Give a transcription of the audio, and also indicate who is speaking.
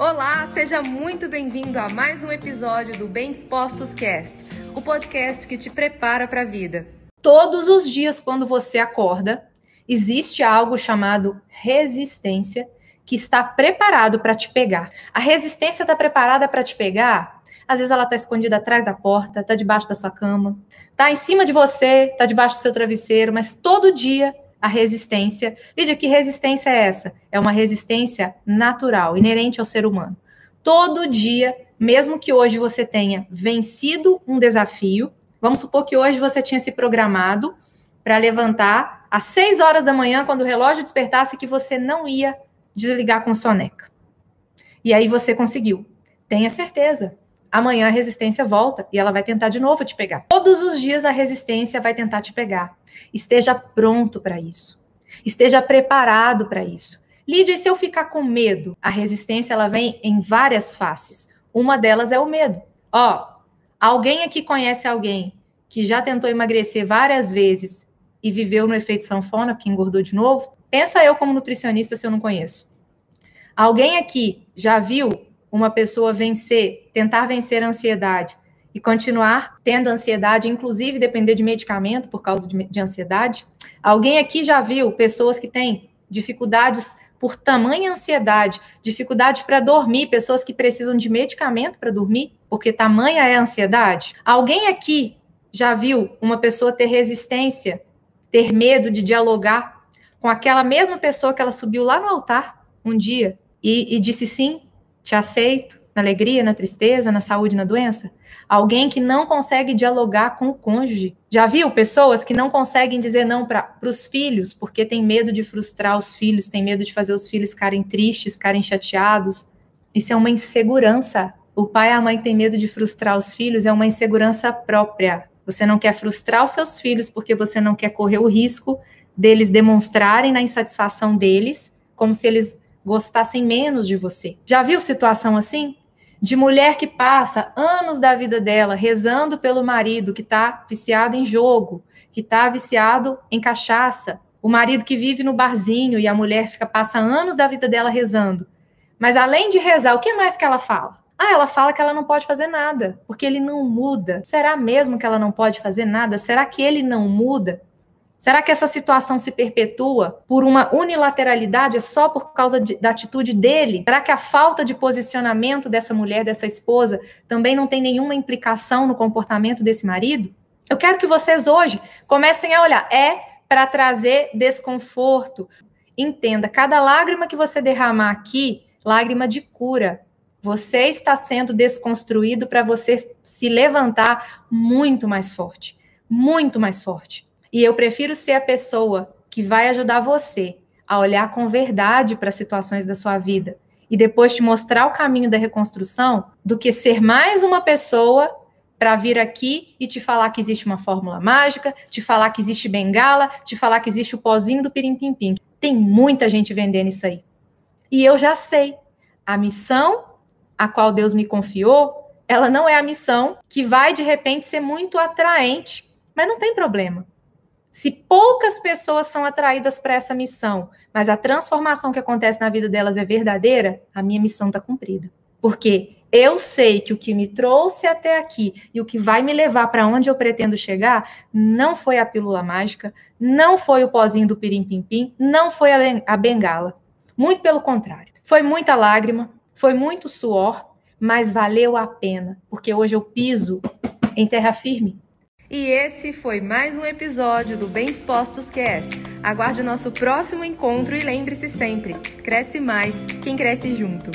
Speaker 1: Olá, seja muito bem-vindo a mais um episódio do Bem Dispostos Cast, o podcast que te prepara para a vida.
Speaker 2: Todos os dias, quando você acorda, existe algo chamado resistência que está preparado para te pegar. A resistência está preparada para te pegar. Às vezes ela está escondida atrás da porta, está debaixo da sua cama, está em cima de você, está debaixo do seu travesseiro, mas todo dia a resistência. Lídia, que resistência é essa? É uma resistência natural, inerente ao ser humano. Todo dia, mesmo que hoje você tenha vencido um desafio, vamos supor que hoje você tinha se programado para levantar às 6 horas da manhã, quando o relógio despertasse, que você não ia desligar com soneca. E aí você conseguiu. Tenha certeza. Amanhã a resistência volta e ela vai tentar de novo te pegar. Todos os dias a resistência vai tentar te pegar. Esteja pronto para isso. Esteja preparado para isso. Lídia, e se eu ficar com medo? A resistência ela vem em várias faces. Uma delas é o medo. Ó, alguém aqui conhece alguém que já tentou emagrecer várias vezes e viveu no efeito sanfona, porque engordou de novo? Pensa eu como nutricionista se eu não conheço. Alguém aqui já viu uma pessoa vencer, tentar vencer a ansiedade e continuar tendo ansiedade, inclusive depender de medicamento por causa de, de ansiedade? Alguém aqui já viu pessoas que têm dificuldades por tamanha ansiedade, dificuldade para dormir, pessoas que precisam de medicamento para dormir, porque tamanha é a ansiedade? Alguém aqui já viu uma pessoa ter resistência, ter medo de dialogar com aquela mesma pessoa que ela subiu lá no altar um dia e, e disse sim, te aceito, na alegria, na tristeza, na saúde, na doença? Alguém que não consegue dialogar com o cônjuge. Já viu pessoas que não conseguem dizer não para os filhos porque tem medo de frustrar os filhos, tem medo de fazer os filhos ficarem tristes, ficarem chateados? Isso é uma insegurança. O pai e a mãe têm medo de frustrar os filhos, é uma insegurança própria. Você não quer frustrar os seus filhos porque você não quer correr o risco deles demonstrarem na insatisfação deles, como se eles gostassem menos de você. Já viu situação assim? de mulher que passa anos da vida dela rezando pelo marido que está viciado em jogo, que está viciado em cachaça, o marido que vive no barzinho e a mulher fica passa anos da vida dela rezando. Mas além de rezar, o que mais que ela fala? Ah, ela fala que ela não pode fazer nada, porque ele não muda. Será mesmo que ela não pode fazer nada? Será que ele não muda? Será que essa situação se perpetua por uma unilateralidade só por causa de, da atitude dele? Será que a falta de posicionamento dessa mulher, dessa esposa, também não tem nenhuma implicação no comportamento desse marido? Eu quero que vocês hoje comecem a olhar. É para trazer desconforto. Entenda, cada lágrima que você derramar aqui, lágrima de cura. Você está sendo desconstruído para você se levantar muito mais forte. Muito mais forte. E eu prefiro ser a pessoa que vai ajudar você a olhar com verdade para as situações da sua vida e depois te mostrar o caminho da reconstrução, do que ser mais uma pessoa para vir aqui e te falar que existe uma fórmula mágica, te falar que existe bengala, te falar que existe o pozinho do pirim-pim-pim. Tem muita gente vendendo isso aí. E eu já sei. A missão a qual Deus me confiou, ela não é a missão que vai de repente ser muito atraente, mas não tem problema. Se poucas pessoas são atraídas para essa missão, mas a transformação que acontece na vida delas é verdadeira, a minha missão está cumprida. Porque eu sei que o que me trouxe até aqui e o que vai me levar para onde eu pretendo chegar não foi a pílula mágica, não foi o pozinho do pirim-pim-pim, não foi a bengala. Muito pelo contrário. Foi muita lágrima, foi muito suor, mas valeu a pena, porque hoje eu piso em terra firme.
Speaker 1: E esse foi mais um episódio do Bem Dispostos Cast. Aguarde o nosso próximo encontro e lembre-se sempre: cresce mais quem cresce junto.